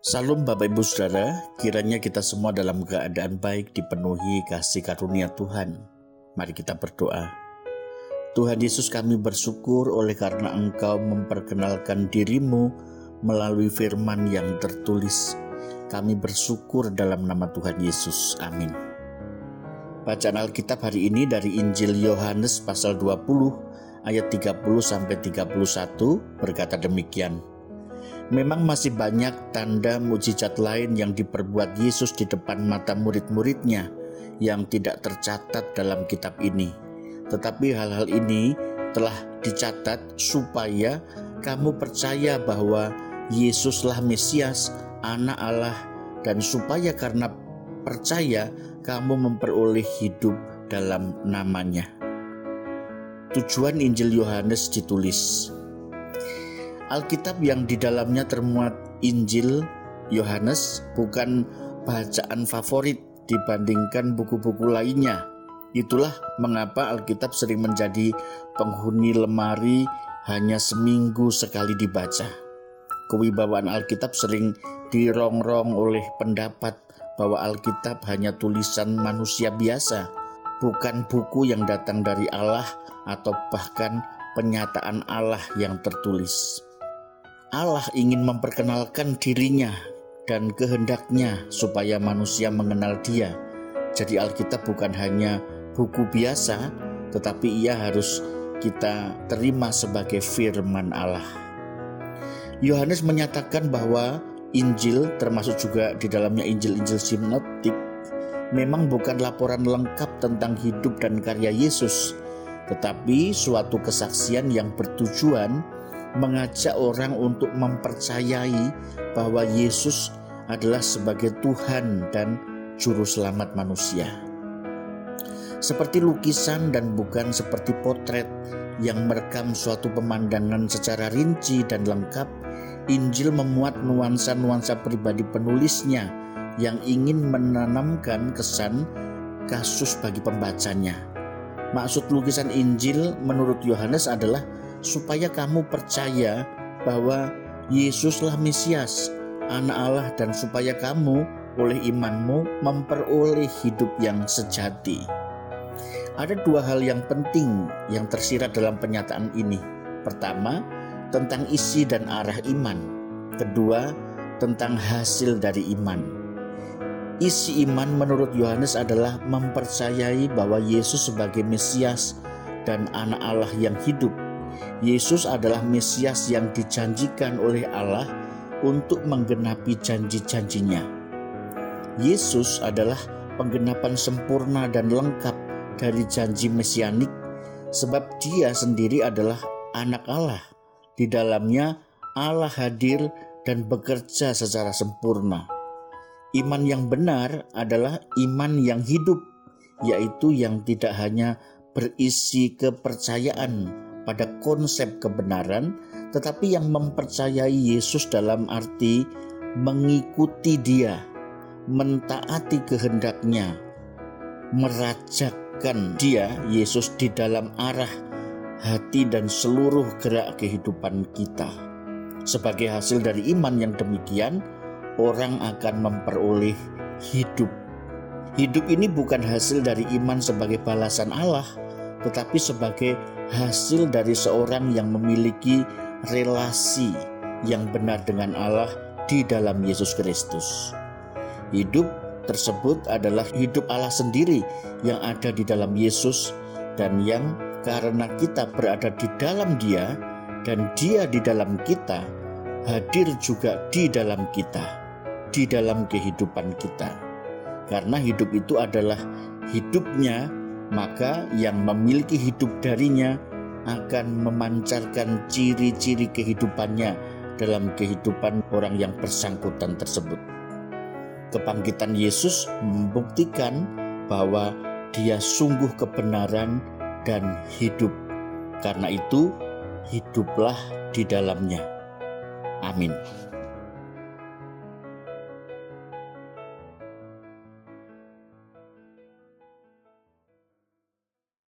Salam Bapak Ibu Saudara, kiranya kita semua dalam keadaan baik dipenuhi kasih karunia Tuhan. Mari kita berdoa. Tuhan Yesus kami bersyukur oleh karena Engkau memperkenalkan dirimu melalui firman yang tertulis. Kami bersyukur dalam nama Tuhan Yesus. Amin. Bacaan Alkitab hari ini dari Injil Yohanes pasal 20 ayat 30 sampai 31 berkata demikian. Memang masih banyak tanda mujizat lain yang diperbuat Yesus di depan mata murid-muridnya yang tidak tercatat dalam kitab ini. Tetapi hal-hal ini telah dicatat supaya kamu percaya bahwa Yesuslah Mesias, Anak Allah, dan supaya karena percaya kamu memperoleh hidup dalam namanya. Tujuan Injil Yohanes ditulis Alkitab yang di dalamnya termuat Injil Yohanes bukan bacaan favorit dibandingkan buku-buku lainnya. Itulah mengapa Alkitab sering menjadi penghuni lemari hanya seminggu sekali dibaca. Kewibawaan Alkitab sering dirongrong oleh pendapat bahwa Alkitab hanya tulisan manusia biasa, bukan buku yang datang dari Allah atau bahkan penyataan Allah yang tertulis. Allah ingin memperkenalkan dirinya dan kehendaknya supaya manusia mengenal dia. Jadi Alkitab bukan hanya buku biasa, tetapi ia harus kita terima sebagai firman Allah. Yohanes menyatakan bahwa Injil termasuk juga di dalamnya Injil-Injil sinoptik memang bukan laporan lengkap tentang hidup dan karya Yesus, tetapi suatu kesaksian yang bertujuan mengajak orang untuk mempercayai bahwa Yesus adalah sebagai Tuhan dan Juru Selamat manusia. Seperti lukisan dan bukan seperti potret yang merekam suatu pemandangan secara rinci dan lengkap, Injil memuat nuansa-nuansa pribadi penulisnya yang ingin menanamkan kesan kasus bagi pembacanya. Maksud lukisan Injil menurut Yohanes adalah supaya kamu percaya bahwa Yesuslah Mesias, Anak Allah dan supaya kamu oleh imanmu memperoleh hidup yang sejati. Ada dua hal yang penting yang tersirat dalam pernyataan ini. Pertama, tentang isi dan arah iman. Kedua, tentang hasil dari iman. Isi iman menurut Yohanes adalah mempercayai bahwa Yesus sebagai Mesias dan anak Allah yang hidup Yesus adalah Mesias yang dijanjikan oleh Allah untuk menggenapi janji-janjinya. Yesus adalah penggenapan sempurna dan lengkap dari janji mesianik sebab dia sendiri adalah anak Allah. Di dalamnya Allah hadir dan bekerja secara sempurna. Iman yang benar adalah iman yang hidup, yaitu yang tidak hanya berisi kepercayaan pada konsep kebenaran, tetapi yang mempercayai Yesus dalam arti mengikuti Dia, mentaati kehendaknya, merajakan Dia, Yesus di dalam arah hati dan seluruh gerak kehidupan kita. Sebagai hasil dari iman yang demikian, orang akan memperoleh hidup. Hidup ini bukan hasil dari iman sebagai balasan Allah, tetapi sebagai hasil dari seorang yang memiliki relasi yang benar dengan Allah di dalam Yesus Kristus. Hidup tersebut adalah hidup Allah sendiri yang ada di dalam Yesus dan yang karena kita berada di dalam Dia dan Dia di dalam kita hadir juga di dalam kita, di dalam kehidupan kita. Karena hidup itu adalah hidupnya maka yang memiliki hidup darinya akan memancarkan ciri-ciri kehidupannya dalam kehidupan orang yang bersangkutan tersebut. Kebangkitan Yesus membuktikan bahwa Dia sungguh kebenaran dan hidup. Karena itu, hiduplah di dalamnya. Amin.